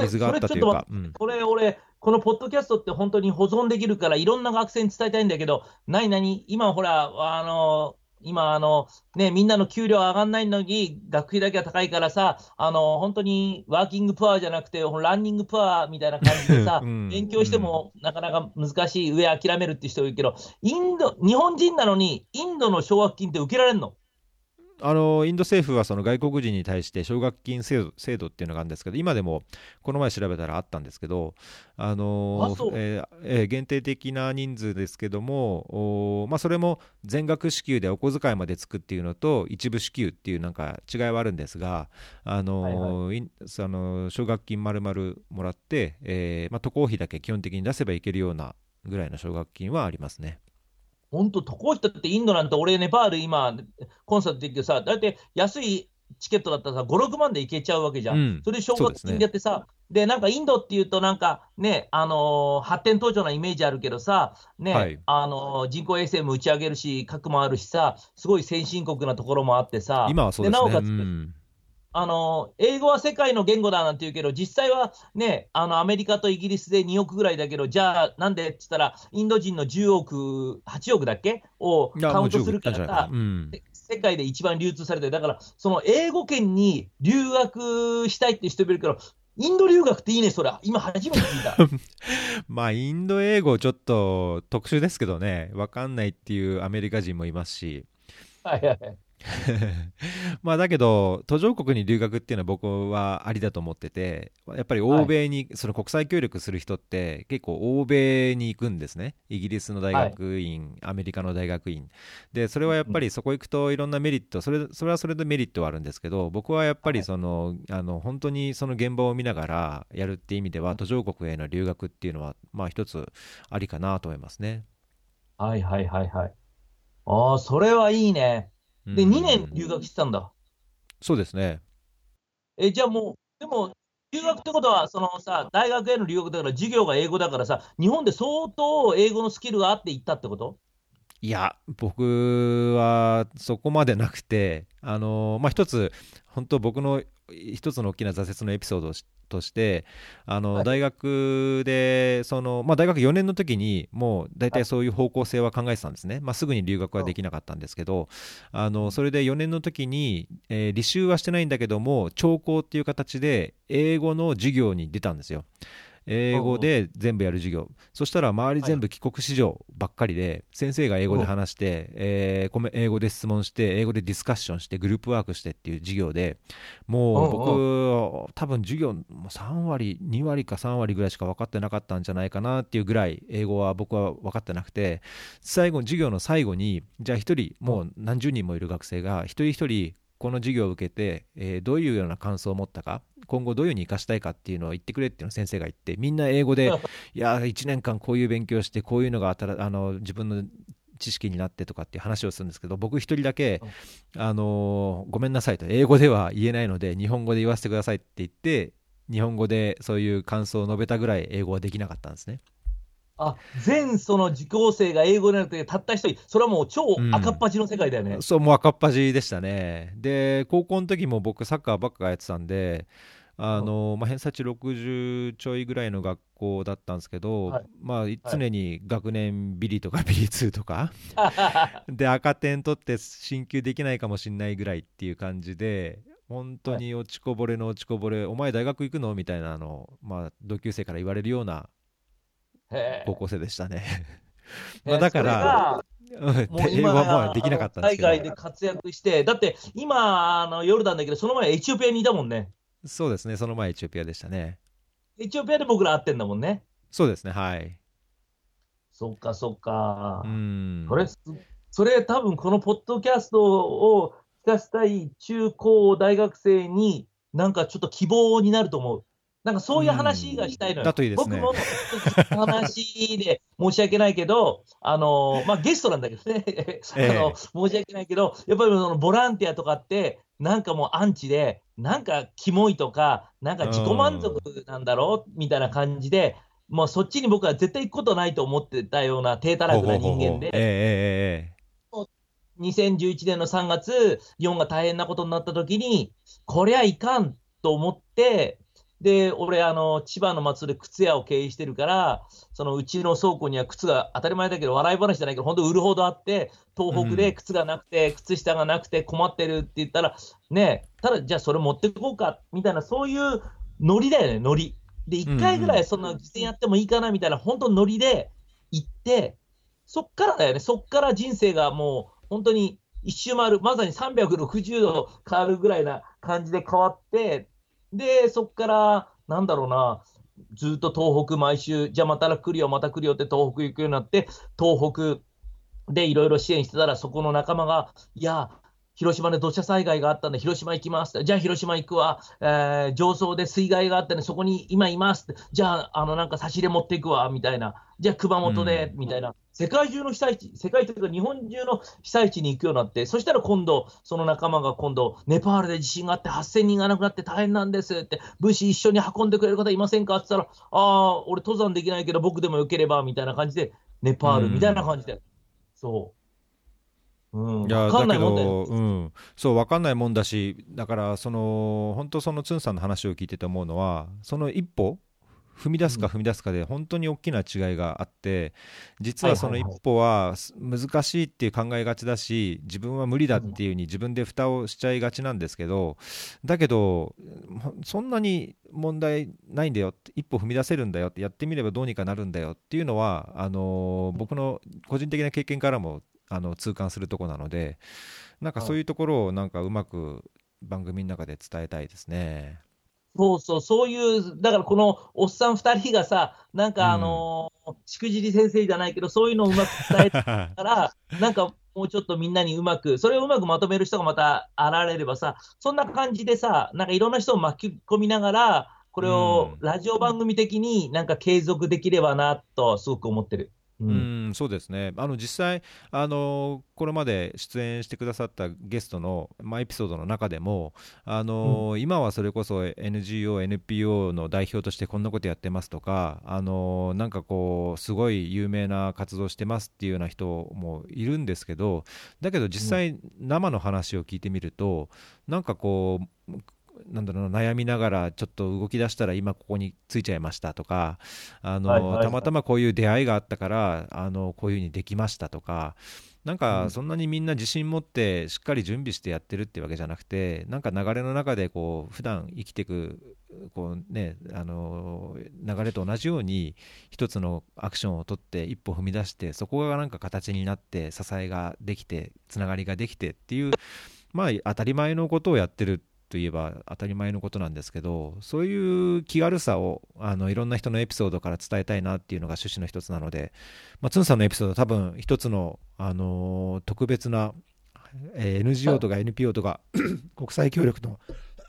水があったというか。これ、俺、このポッドキャストって本当に保存できるから、いろんな学生に伝えたいんだけど、何何今ほら、あの、今、あの、ね、みんなの給料上がんないのに、学費だけは高いからさ、あの、本当にワーキングプアじゃなくて、ランニングプアみたいな感じでさ、うん、勉強してもなかなか難しい、上諦めるって人いるけど、インド、日本人なのに、インドの奨学金って受けられるの？あのインド政府はその外国人に対して奨学金制度制度っていうのがあるんですけど、今でもこの前調べたらあったんですけど、あのえーえー、限定的な人数ですけども、まあ、それも全額支給でお小遣いまでつくっていうのと、一部支給っていうなんか違いはあるんですが、あの、はいはい、その奨学金丸々もらって、えーまあ、渡航費だけ基本的に出せばいけるようなぐらいの奨学金はありますね。本当、渡航費ってインドなんて、俺、ネパール今、コンサートで行ってさ、だいたい安いチケットだったらさ、5、6万で行けちゃうわけじゃん。うん、それで奨学金でやってさ、で、ね、なんかインドっていうと、なんかね、あのー、発展途上なイメージあるけどさ、ね、はい、あのー、人工衛星も打ち上げるし、核もあるしさ、すごい先進国なところもあってさ、今はそうですね。なおかつ、うんあの、英語は世界の言語だなんて言うけど、実際はね、あの、アメリカとイギリスで2億ぐらいだけど、じゃあ、なんでって言ったら、インド人の10億、8億だっけ？をカウントするからさ、うん、世界で一番流通されてる。だから、その英語圏に留学したいって人もいるけど、インド留学っていいね、それ。今初めて聞いた。まあ、インド英語ちょっと特殊ですけどね、わかんないっていうアメリカ人もいますし。はいはい。まあだけど途上国に留学っていうのは僕はありだと思っててやっぱり欧米に、その国際協力する人って結構欧米に行くんですね。イギリスの大学院、はい、アメリカの大学院。でそれはやっぱりそこ行くといろんなメリットそれそれはそれでメリットはあるんですけど僕はやっぱりその、はい、あの本当にその現場を見ながらやるっていう意味では途上国への留学っていうのはまあ一つありかなと思いますね。はいはいはいはい。ああそれはいいねで、2年留学してたんだ。そうですね。え、じゃあもう、でも、留学ってことは、そのさ、大学への留学だから、授業が英語だからさ、日本で相当英語のスキルがあって行ったってこと？いや、僕はそこまでなくて、あのまあ、一つ、本当、僕の一つの大きな挫折のエピソードとしてあの、はい、大学でその、まあ、大学4年の時にもう大体そういう方向性は考えてたんですね、まあ、すぐに留学はできなかったんですけどあのそれで4年の時に、えー、履修はしてないんだけども聴講っていう形で英語の授業に出たんですよ。英語で全部やる授業、そしたら周り全部帰国子女ばっかりで、先生が英語で話して、えー、英語で質問して、英語でディスカッションして、グループワークしてっていう授業で、もう僕、多分授業3割、2割か3割ぐらいしか分かってなかったんじゃないかなっていうぐらい、英語は僕は分かってなくて、最後、授業の最後に、じゃあ1人、もう何十人もいる学生が、一人一人、この授業を受けて、えー、どういうような感想を持ったか、今後どういうふうに生かしたいかっていうのを言ってくれっていうのを先生が言って、みんな英語で、いや、1年間こういう勉強して、こういうのがあの自分の知識になってとかっていう話をするんですけど、僕一人だけ、あのごめんなさいと、英語では言えないので、日本語で言わせてくださいって言って、日本語でそういう感想を述べたぐらい英語はできなかったんですね。あ全その受講生が英語になるとたった一人、それはもう超赤っ端の世界だよね、うん、そう、もう赤っ端でしたね。で、高校の時も僕、サッカーばっかやってたんで、あのまあ、偏差値60ちょいぐらいの学校だったんですけど、はい、まあ、常に学年ビリとかビリ2とか。で赤点取って進級できないかもしれないぐらいっていう感じで本当に落ちこぼれの落ちこぼれ、お前大学行くの？みたいなのを、まあ、同級生から言われるようなへ高校生でしたね。えまあだから、それがうん英語はまあできなかった海外で活躍して、だって今、あのヨルダンだけど、その前エチオピアにいたもんね。そうですね、その前エチオピアでしたね。エチオピアで僕ら会ってんだもんね。そうですね、はい。そっかそっか。うん。それ、すそれ多分このポッドキャストを聞かせたい中高大学生に、なんかちょっと希望になると思う。なんかそういう話がしたいのよ。だといいですね。僕も話で申し訳ないけど、あの、まあ、ゲストなんだけどね、あの、申し訳ないけど、やっぱりそのボランティアとかって、なんかもうアンチで、なんかキモいとか、なんか自己満足なんだろうみたいな感じで、もうそっちに僕は絶対行くことないと思ってたような低たらくな人間で、ええ2011年の3月、日本が大変なことになった時に、こりゃいかんと思って、で、俺、あの、千葉の松戸で靴屋を経営してるから、そのうちの倉庫には靴が当たり前だけど、笑い話じゃないけど、本当売るほどあって、東北で靴がなくて、靴下がなくて困ってるって言ったら、ねただ、じゃあそれ持ってこうか、みたいな、そういうノリだよね、ノリ。で、1回ぐらいそんな実践やってもいいかな、みたいな、本当ノリで行って、そっからだよね、そっから人生がもう、本当に一周回る、まさに360度変わるぐらいな感じで変わって、で、そこから、なんだろうな、ずっと東北毎週、じゃあまた来るよ、また来るよって東北行くようになって、東北でいろいろ支援してたら、そこの仲間が、いや、広島で土砂災害があったんで、広島行きますって。じゃあ広島行くわ。えー上層で水害があったんで、そこに今いますって。じゃあ、あの、なんか差し入れ持っていくわ、みたいな。じゃあ熊本で、みたいな。世界中の被災地、世界というか日本中の被災地に行くようになって、そしたら今度、その仲間が今度、ネパールで地震があって8000人が亡くなって大変なんですって、物資一緒に運んでくれる方いませんかって言ったら、ああ、俺登山できないけど僕でもよければ、みたいな感じで、ネパールみたいな感じで。そう。うん。いだけど、うん、そう分かんないもんだしだからその本当そのツンさんの話を聞いてて思うのはその一歩踏み出すかうん。踏み出すかで本当に大きな違いがあって実はその一歩はす難しいっていう考えがちだし自分は無理だっていうふうに自分で蓋をしちゃいがちなんですけどだけどほそんなに問題ないんだよって一歩踏み出せるんだよってやってみればどうにかなるんだよっていうのはあのー僕の個人的な経験からもあの痛感するところなのでなんかそういうところをなんかうまく番組の中で伝えたいですね。そうそう、そういう、だからこのおっさん二人がさ、なんかあのーしくじり先生じゃないけど、そういうのをうまく伝えたから、なんかもうちょっとみんなにうまく、それをうまくまとめる人がまた現れればさ、そんな感じでさ、なんかいろんな人を巻き込みながら、これをうんラジオ番組的になんか継続できればなと、すごく思ってる。ううんん、そうですね。あの実際あのこれまで出演してくださったゲストのまあエピソードの中でもあの、今はそれこそ NGO、NPO の代表としてこんなことやってますとかあのなんかこうすごい有名な活動してますっていうような人もいるんですけどだけど実際生の話を聞いてみるとなんかこうなんだろうな悩みながらちょっと動き出したら今ここについちゃいましたとかあの、はいはい。はいたまたまこういう出会いがあったからあのこういうふうにできましたとかなんかそんなにみんな自信持ってしっかり準備してやってるってわけじゃなくてなんか流れの中でこう普段生きていくこう、ね、あの流れと同じように一つのアクションを取って一歩踏み出してそこがなんか形になって支えができてつながりができてっていうまあ当たり前のことをやってるといえば当たり前のことなんですけどそういう気軽さをあのいろんな人のエピソードから伝えたいなっていうのが趣旨の一つなので、まあ、ツンさんのエピソード多分一つの、あの特別な、えー NGO とか NPO とか 国際協力の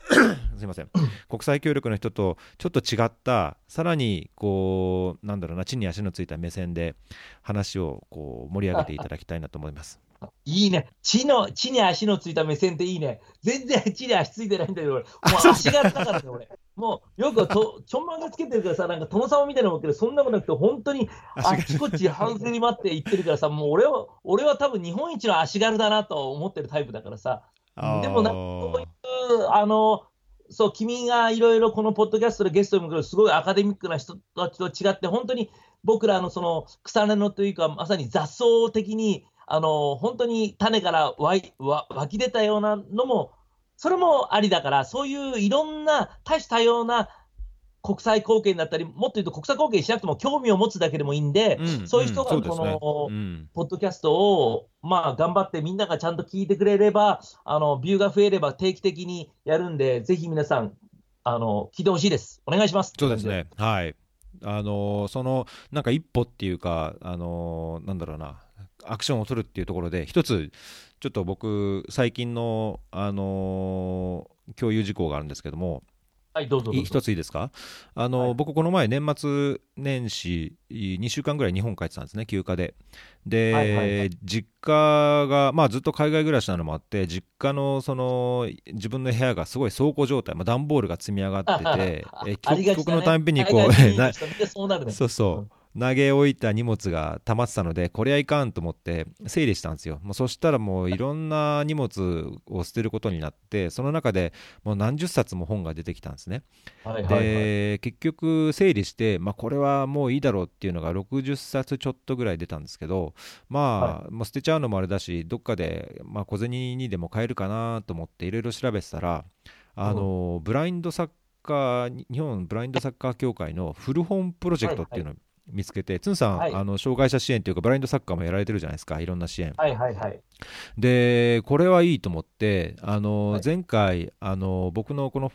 すいません国際協力の人とちょっと違ったさらにこうなんだろうな地に足のついた目線で話をこう盛り上げていただきたいなと思います。いいね。地の、地に足のついた目線っていいね。全然地に足ついてないんだけど、俺。もう足がだからね、俺。もう、よくと、ちょんまんがつけてるからさ、なんか殿様みたいなのもけど、そんなことなくて、本当にあっちこっち半ずり待って行ってるからさ、もう俺は、俺は多分日本一の足軽だなと思ってるタイプだからさ。でもなんかそういう、あの、そう、君がいろいろこのポッドキャストでゲストにも来るすごいアカデミックな人たちと違って、本当に僕らのその草根のというか、まさに雑草的に、あの、本当に種から湧いわ湧き出たようなのも、それもありだから、そういういろんな多種多様な国際貢献だったり、もっと言うと国際貢献しなくても興味を持つだけでもいいんで、うんそういう人がんそうですねこのうんポッドキャストを、まあ、頑張ってみんながちゃんと聞いてくれれば、あの、ビューが増えれば定期的にやるんで、ぜひ皆さん、あの、聞いてほしいです。お願いします。そうです。ね、はい。あのーそのなんか一歩っていうか、あのーなんだろうな、アクションを取るっていうところで、一つ、ちょっと僕、最近の、あのー共有事項があるんですけども、はい、どうぞ一ついいですか、あのはい。僕、この前、年末年始、2週間ぐらい日本帰ってたんですね、休暇で。で、はいはいはい。実家が、まあ、ずっと海外暮らしなのもあって、実家のその自分の部屋がすごい倉庫状態、まあ、段ボールが積み上がってて、え帰国のたんびにこう、そう。そうそう、投げ置いた荷物が溜まってたので、これはいかんと思って、整理したんですよ。もうそしたらもういろんな荷物を捨てることになって、その中でもう何十冊も本が出てきたんですね。はいはいはい。で、結局整理して、まあ、これはもういいだろうっていうのが60冊ちょっとぐらい出たんですけど、まあ、もう捨てちゃうのもあれだし、どっかで、まあ、小銭にでも買えるかなと思っていろいろ調べてたら、あの、ブラインドサッカー、日本ブラインドサッカー協会の古本プロジェクトっていうのを見つけて、つんさん、はいあの障害者支援というか、ブラインドサッカーもやられてるじゃないですか、いろんな支援。はいはいはい。で、これはいいと思って、あのはい前回、あの僕のこの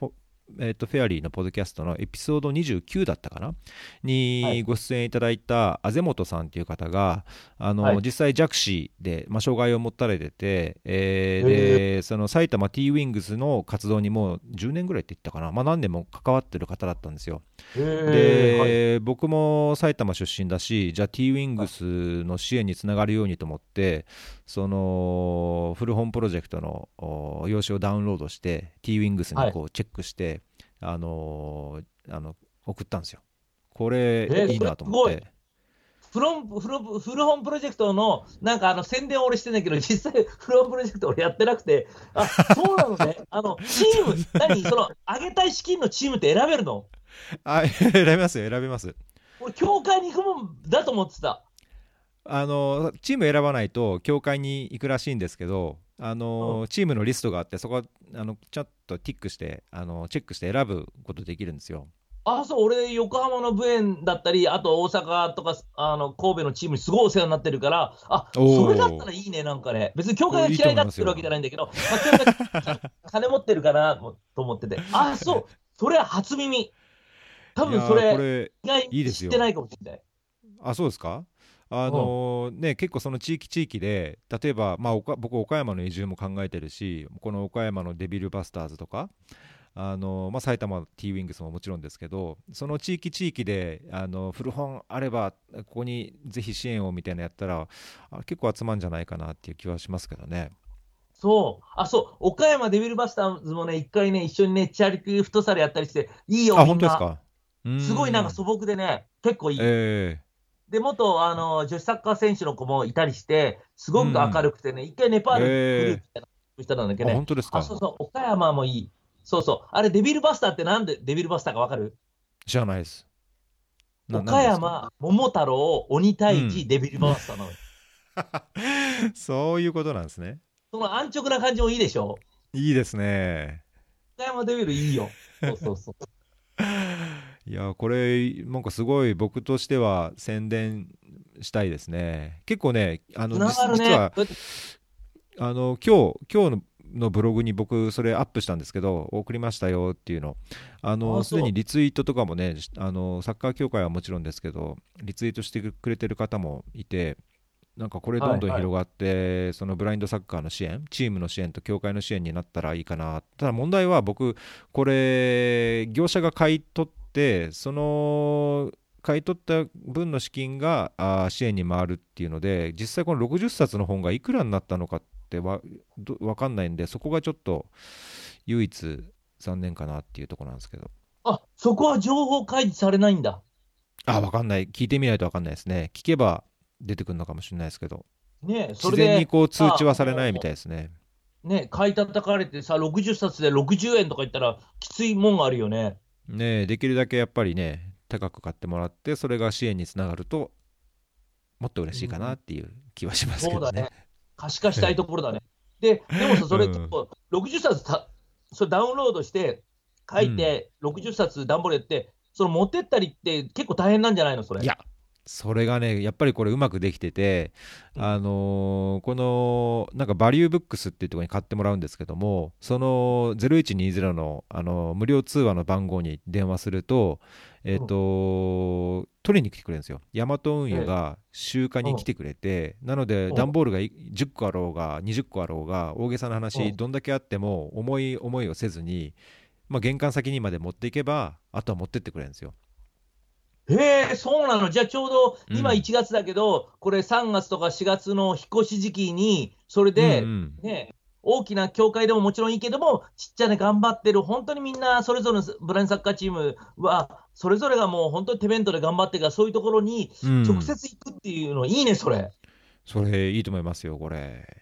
えー、とフェアリーのポッドキャストのエピソード29だったかな？はにい。ご出演いただいたあぜもとさんという方が、あのはい。実際、弱視で、まあ、障害を持たれてて、えーへでその埼玉 T ウィングスの活動にもう10年ぐらいって言ったかな、まあ、何年も関わってる方だったんですよ。へで、ーはい。僕も埼玉出身だし、じゃあ T ウィングスの支援につながるようにと思って、その古本プロジェクトのお用紙をダウンロードして、T ウィングスにこうチェックして、あのーあの送ったんですよ。これ、えーいいなと思って。フロンフロ古本プロジェクトの、なんかあの宣伝を俺してんだけど、実際、古本プロジェクト俺やってなくて、あそうなのね、あのチーム、何、その上げたい資金のチームって選べるの？あ 選びますよ、選びます。俺、協会に行くもんだと思ってた。あのチーム選ばないと協会に行くらしいんですけど、あのチームのリストがあって、そこはあのちょっとティックしてあの、チェックして選ぶことできるんですよ。あ、そう、俺、横浜のブエンだったり、あと大阪とか、あの、神戸のチームにすごいお世話になってるから、あ、それだったらいいね、なんかね。別に協会が嫌いだってるわけじゃないんだけど、まあ、金持ってるかなと思ってて。あ、そう、それは初耳。多分それ、れ意外にいいですよ知ってないかもしれない。あそうですか？あのね、結構その地域地域で例えば、まあ、岡僕岡山の移住も考えてるしこの岡山のデビルバスターズとかあの、まあ、埼玉 T ウィングスももちろんですけどその地域地域であの古本あればここにぜひ支援をみたいなのやったらあ結構集まるんじゃないかなっていう気はしますけどね。そう。あ、そう。岡山デビルバスターズもね、一回ね、一緒にね、チャリティーフットサルやったりして、いいよ、あみんな。本当ですか？うすごいなんか素朴でね、結構いい。えで、元、あの、女子サッカー選手の子もいたりして、すごく明るくてね、一回ネパールに来るみたいな人なんだけー、どね。あ本当ですか？あ、そうそう、岡山もいい。そうそう。あれ、デビルバスターってなんでデビルバスターかわかる？知らないです。な岡山、桃太郎、鬼退治、うんデビルバスターなの そういうことなんですね。その安直な感じもいいでしょ？いいですね。岡山デビルいいよ。そうそうそう。いやこれなんかすごい僕としては宣伝したいですね。結構ねあの、ね。実はあの今日今日ののブログに僕それアップしたんですけど送りましたよっていうの。あのすでにリツイートとかもねあのサッカー協会はもちろんですけどリツイートしてくれてる方もいてなんかこれどんどんはいはい。広がって、そのブラインドサッカーの支援チームの支援と協会の支援になったらいいかな。ただ問題は僕これ業者が買い取ってその買い取った分の資金があー支援に回るっていうので実際この60冊の本がいくらになったのかってわど分かんないんでそこがちょっと唯一残念かなっていうところなんですけどあ、そこは情報開示されないんだ。あ分かんない聞いてみないと分かんないですね聞けば出てくるのかもしれないですけどねえそ自れで。然にこう通知はされないみたいですねね、買い叩かれてさ、60冊で60円とか言ったら、きついもんがあるよね。ねえできるだけやっぱりね高く買ってもらってそれが支援につながるともっと嬉しいかなっていう気はしますけどねそうだね。可視化したいところだね。で、でもさ、それ、うん60冊たそれダウンロードして、書いて、60冊段ボールやって、その持ってったりって結構大変なんじゃないの、それ？いや、それがね、やっぱりこれうまくできてて、うん。あのーこの、なんかバリューブックスっていうところに買ってもらうんですけども、その0120の、あの無料通話の番号に電話すると、えっ、と、取りに来てくれるんですよ。ヤマト運輸が集荷に来てくれて、なので、うん。段ボールがい10個あろうが、20個あろうが、大げさな話、うん。どんだけあっても、重い思いをせずに、まあ、玄関先にまで持っていけば、あとは持ってってくれるんですよ。へえ、そうなの。じゃあちょうど今うん1月だけど、これ3月とか4月の引っ越し時期に、それで、うんうんね、大きな協会でももちろんいいけども、ちっちゃな頑張ってる、本当にみんなそれぞれのブラインドサッカーチームは、それぞれがもう本当に手弁当で頑張ってるから、そういうところにうん直接行くっていうの、いいね、それ。それいいと思いますよ、これ。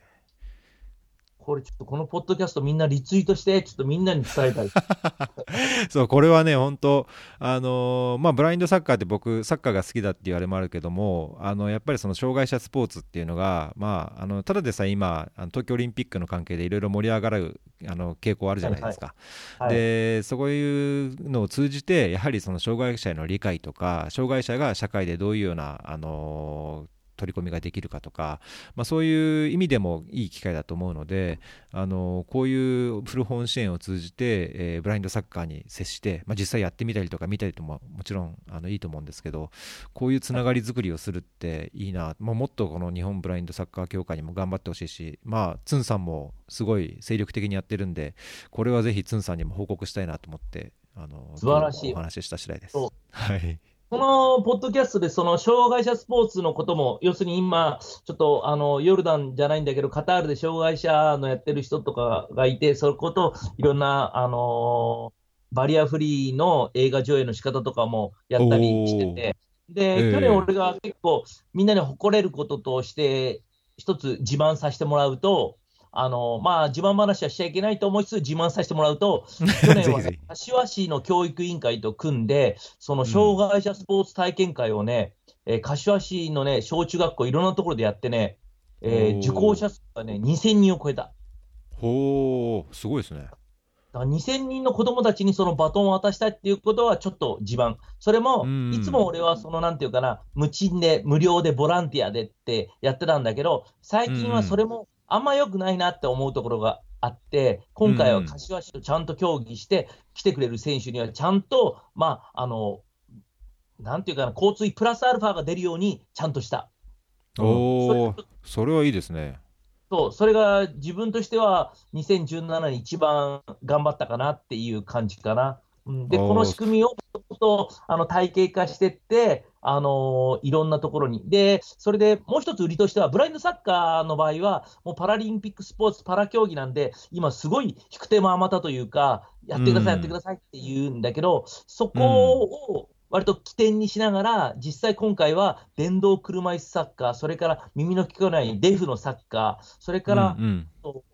これちょっとこのポッドキャストみんなリツイートして、ちょっとみんなに伝えたい。そう、これはね、本当あのーまあ、ブラインドサッカーって僕、サッカーが好きだっていうあれもあるけども、あのやっぱりその障害者スポーツっていうのが、まあ、あのただでさえ今、あの東京オリンピックの関係でいろいろ盛り上がるあの傾向あるじゃないですか。はい、でそういうのを通じて、やはりその障害者への理解とか、障害者が社会でどういうような、あのー取り込みができるかとか、まあ、そういう意味でもいい機会だと思うので、あのこういう古本支援を通じて、えーブラインドサッカーに接して、まあ、実際やってみたりとか見たりとももちろんあのいいと思うんですけどこういうつながり作りをするっていいな、まあ、もっとこの日本ブラインドサッカー協会にも頑張ってほしいし、まあ、ツンさんもすごい精力的にやってるんでこれはぜひツンさんにも報告したいなと思ってあの素晴らしい。お話しした次第です。はいこのポッドキャストで、その障害者スポーツのことも、要するに今、ちょっとあのヨルダンじゃないんだけど、カタールで障害者のやってる人とかがいて、そこといろんな、あのバリアフリーの映画上映の仕方とかもやったりしてて、で、ええ。去年俺が結構みんなに誇れることとして、一つ自慢させてもらうと、あのまあ、自慢話はしちゃいけないと思いつつ、自慢させてもらうと、去年は柏市の教育委員会と組んで、その障害者スポーツ体験会をね、えー柏市のね、小中学校、いろんなところでやってね、えー受講者数がね、2000人を超えた。ほうすごいですね。だから2000人の子供たちにそのバトンを渡したいっていうことはちょっと自慢。それもうん、いつも俺はそのなんていうかな、無賃で、無料で、ボランティアでってやってたんだけど、最近はそれもあんま良くないなって思うところがあって、今回は柏市とちゃんと協議して、来てくれる選手にはちゃんと、まあ、あの、なんていうかな、交通費プラスアルファが出るようにちゃんとした。おおそれはいいですねそう、それが自分としては2017年一番頑張ったかなっていう感じかな。うんで、この仕組みをとあの体系化してって、あのーいろんなところに。で、それでもう一つ売りとしては、ブラインドサッカーの場合は、もうパラリンピックスポーツ、パラ競技なんで、今すごい引く手間あまたというか、やってください、うん。やってくださいって言うんだけど、そこを割と起点にしながら、実際今回は電動車椅子サッカー、それから耳の聞こえないデフのサッカー、それから、うん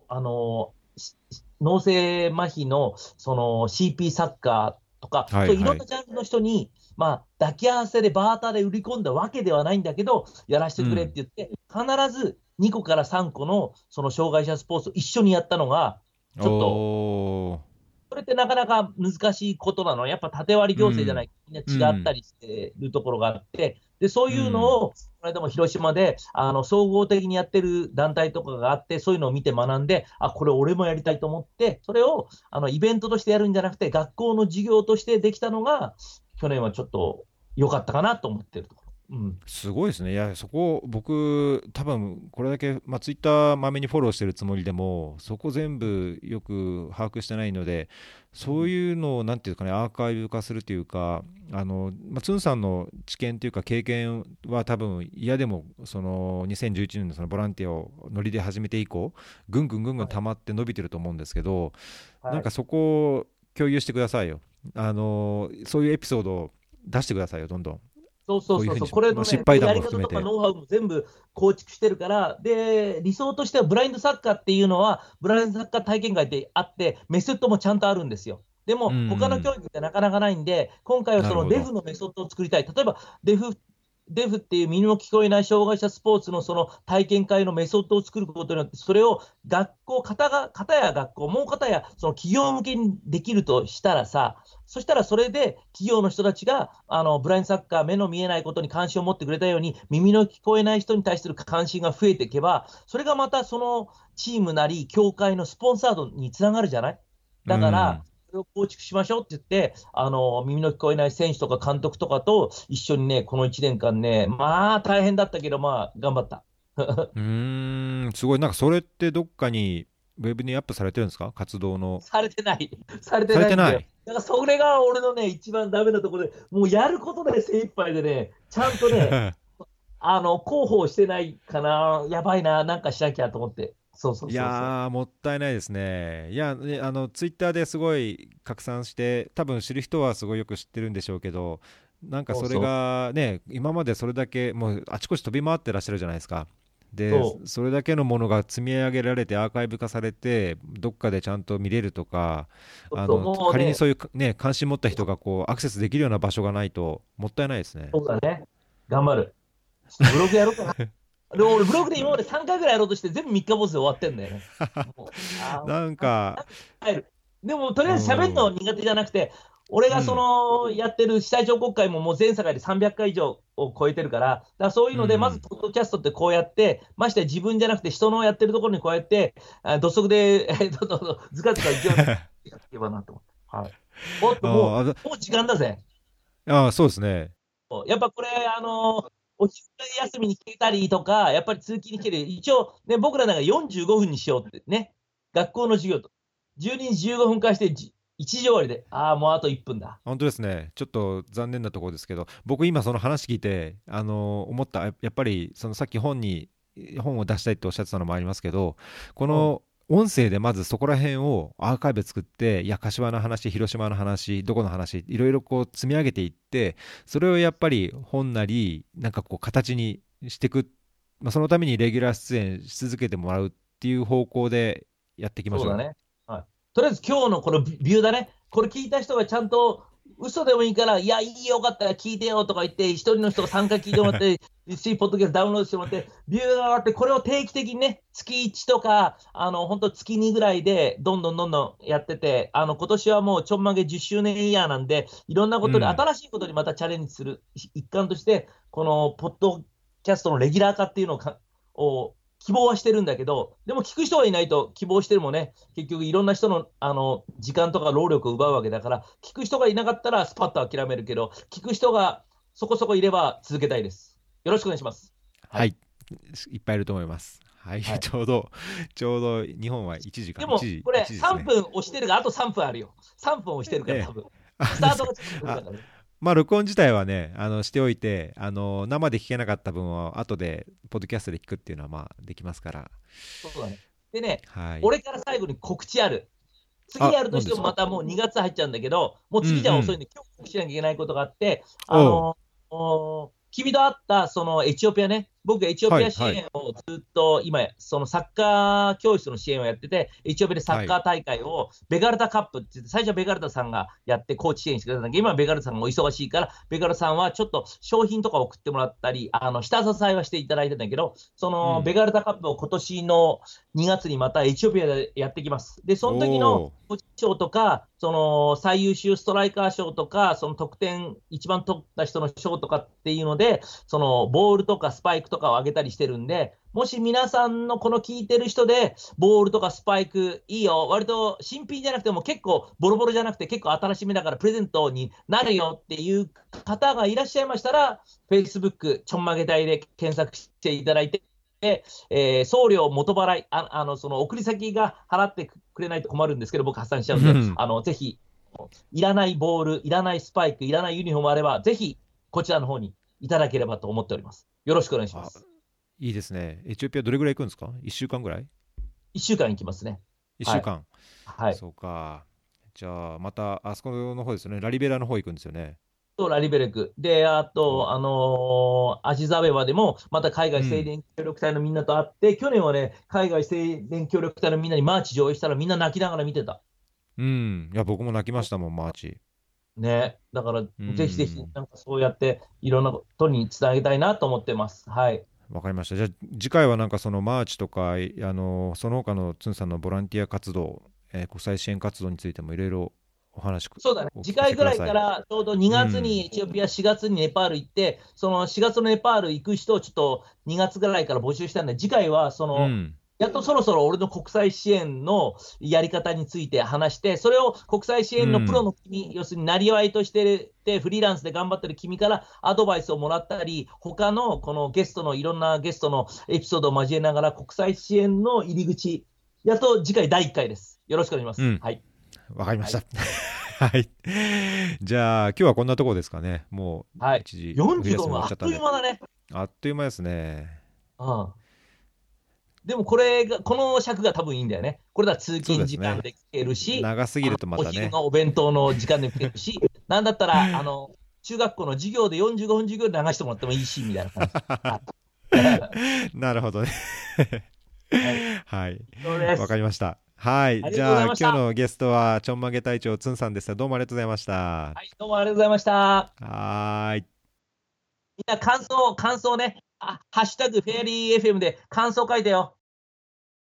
あのし脳性麻痺のその CP サッカーとか、はい。そういろんなジャンルの人に、まあ、抱き合わせでバーターで売り込んだわけではないんだけど、やらせてくれって言って、必ず2個から3個のその障害者スポーツを一緒にやったのが、うん、ちょっとおそれってなかなか難しいことなの。やっぱ縦割り行政じゃない、みんな違ったりしてるところがあって、で、そういうのを、この間も広島で、あの、総合的にやってる団体とかがあって、そういうのを見て学んで、あ、これ俺もやりたいと思って、それを、あの、イベントとしてやるんじゃなくて、学校の授業としてできたのが、去年はちょっと良かったかなと思ってるところ。うん。すごいですね、いや、そこ、僕、多分これだけ、まあ、ツイッターまめにフォローしてるつもりでも、そこ全部よく把握してないので、そういうのを、なんていうかね、アーカイブ化するというか、あのまあ、ツンさんの知見というか、経験は多分嫌でも、その2011年のそのボランティアをノリで始めて以降、ぐんぐんぐんぐん溜まって伸びてると思うんですけど、なんかそこを共有してくださいよ。あのそういうエピソードを出してくださいよ、どんどん。そうそうそうそう、これの、ね、まあ失敗談も含めて方とかノウハウも全部構築してるから、で、理想としてはブラインドサッカーっていうのは、ブラインドサッカー体験会ってあって、メソッドもちゃんとあるんですよ。でもうん、他の教育ってなかなかないんで、今回はそのデフのメソッドを作りたい。例えば、デフデフっていう耳の聞こえない障害者スポーツのその体験会のメソッドを作ることによって、それを学校、方が、方や学校、もう方やその企業向けにできるとしたらさ、そしたらそれで企業の人たちが、あの、ブラインドサッカー、目の見えないことに関心を持ってくれたように、耳の聞こえない人に対する関心が増えていけば、それがまたそのチームなり、協会のスポンサードにつながるじゃない？だから、れを構築しましょうって言って、あの耳の聞こえない選手とか監督とかと一緒にね、この1年間ね、まあ大変だったけど、まあ頑張った。うんすごい、なんかそれってどっかにウェブにアップされてるんですか、活動の。されてない、されてない。だからそれが俺のね、一番ダメなところで、もうやることで精一杯でね、ちゃんとね、あの広報してないかな、やばいな、なんかしなきゃと思って。そうそういやもったいないですね。いや、ね、あのツイッターですごい拡散して、多分知る人はすごいよく知ってるんでしょうけど、なんかそれがね、今までそれだけ、もうあちこち飛び回ってらっしゃるじゃないですか。でそれだけのものが積み上げられてアーカイブ化されてどっかでちゃんと見れるとかあの、ね、仮にそういう、ね、関心持った人がこうアクセスできるような場所がないともったいないですね。そうだね頑張る。ブログやろうかな。で俺、ブログで今まで3回ぐらいやろうとして、全部3日坊主で終わってんだよね。なんか。でも、とりあえず喋るの苦手じゃなくて、俺がその、やってる被災長国会ももう全世界で300回以上を超えてるから、だからそういうので、まず、ポッドキャストってこうやって、まして自分じゃなくて人のやってるところにこうやって、土足で、えっと、ずかずか勢いやっていけばなと思って。はい。おっと、もう、もう時間だぜ。ああ、そうですね。やっぱこれ、あのお昼休みに来たりとか、やっぱり通勤に来てる、一応、ね、僕らなんか45分にしようってね、学校の授業と、12時15分化して、1時終わりで、ああ、もうあと1分だ。本当ですね、ちょっと残念なところですけど、僕、今、その話聞いて、あのー、思った、やっぱり、そのさっき本に、本を出したいっておっしゃってたのもありますけど、この音声でまずそこら辺をアーカイブ作って、いや、柏の話、広島の話、どこの話、いろいろこう積み上げていって、それをやっぱり本なり、なんかこう形にしていく、まあ、そのためにレギュラー出演し続けてもらうっていう方向でやっていきましょう。そうだね。はい。とりあえず今日のこのビューだね。これ聞いた人がちゃんと嘘でもいいから、いや、いいよかったら聞いてよとか言って、一人の人が3回聞いてもらって、し、ポッドキャストダウンロードしてもらって、ビューが上がって、これを定期的にね、月1とか、あの、本当月2ぐらいで、どんどんどんどんやってて、あの、今年はもうちょんまげ10周年イヤーなんで、いろんなことで、新しいことにまたチャレンジする一環として、この、ポッドキャストのレギュラー化っていうのをかを希望はしてるんだけど、でも聞く人がいないと希望してるもね、結局いろんな人のあの時間とか労力を奪うわけだから、聞く人がいなかったらスパッと諦めるけど、聞く人がそこそこいれば続けたいです。よろしくお願いします。はい、はい、いっぱいいると思います。はい、はい、ちょうど、ちょうど日本は1時間でも、これ、3分押してるが、あと3分あるよ。3分押してるから、多分。スタートがちょっとね。まあ、録音自体はね、あのしておいて、あの生で聞けなかった分を後で、ポッドキャストで聞くっていうのは、まあ、できますから。そうだね。でね、はい、俺から最後に告知ある。次やるとしてもまたもう2月入っちゃうんだけど、もう次じゃ遅いんで、うんうん、今日告知しなきゃいけないことがあって、あの君と会ったそのエチオピアね、僕、エチオピア支援をずっと今、そのサッカー教室の支援をやってて、エチオピアでサッカー大会をベガルタカップってって、最初はベガルタさんがやってコーチ支援してくれたんだけど、今はベガルタさんがお忙しいから、ベガルタさんはちょっと商品とか送ってもらったり、あの下支えはしていただいてんだけど、そのベガルタカップを今年の2月にまたエチオピアでやってきます。で、その時のコーチ賞とか、その最優秀ストライカー賞とか、その得点一番取った人の賞とかっていうので、そのボールとかスパイクとかを上げたりしてるんで、もし皆さんのこの聞いてる人で、ボールとかスパイクいいよ、割と新品じゃなくても結構ボロボロじゃなくて結構新しめだからプレゼントになるよっていう方がいらっしゃいましたら、Facebook ちょんまげ隊で検索していただいて、えー、送料元払いあ、あのその送り先が払ってくれないと困るんですけど、僕、破産しちゃうんで、うん、あのぜひ、いらないボール、いらないスパイク、いらないユニフォームあれば、ぜひこちらの方にいただければと思っております。よろしくお願いします。いいですね。エチオピアどれぐらい行くんですか ?1 週間ぐらい ?1 週間行きますね。1週間。はい。そうか。じゃあ、また、あそこの方ですよね。ラリベラの方行くんですよね。とラリベラ行く。で、あと、あのー、アジスアベバでも、また海外青年協力隊のみんなと会って、うん、去年はね、海外青年協力隊のみんなにマーチ上映したら、みんな泣きながら見てた。うん。いや、僕も泣きましたもん、マーチ。ね。だから、んぜひぜひ、なんかそうやって、いろんなことにつなげたいなと思ってます。はい。わかりました。じゃあ次回はなんかそのマーチとか、いあのその他のツンさんのボランティア活動、えー国際支援活動についてもいろいろお話くそうだね次回ぐらいから、ちょうど2月にエチオピア、4月にネパール行って、その4月のネパール行く人をちょっと2月ぐらいから募集したんで、次回はその、うんやっとそろそろ俺の国際支援のやり方について話して、それを国際支援のプロの君、要するになりわいとしてでフリーランスで頑張ってる君からアドバイスをもらったり、他のこのゲストのいろんなゲストのエピソードを交えながら国際支援の入り口、やっと次回第1回です。よろしくお願いします。うんはい。わかりました。はい。じゃあ、今日はこんなところですかね。もうはい。1時、冬休み45分、あっという。間だね。あっという間ですね。うん。でもこれが、この尺が多分いいんだよね。これだら通勤時間で聞けるし、長すぎるとまたね。お昼のお弁当の時間で聞けるし、なんだったら、あの、中学校の授業で45分授業で流してもらってもいいし、みたいな感じ。なるほどね。はいわかりました。はい。じゃあ、今日のゲストは、ちょんまげ隊長、つんさんでした。どうもありがとうございました。はい、どうもありがとうございました。はーい。みんな感想、感想ね、あハッシュタグフェアリー FM で感想書いてよ。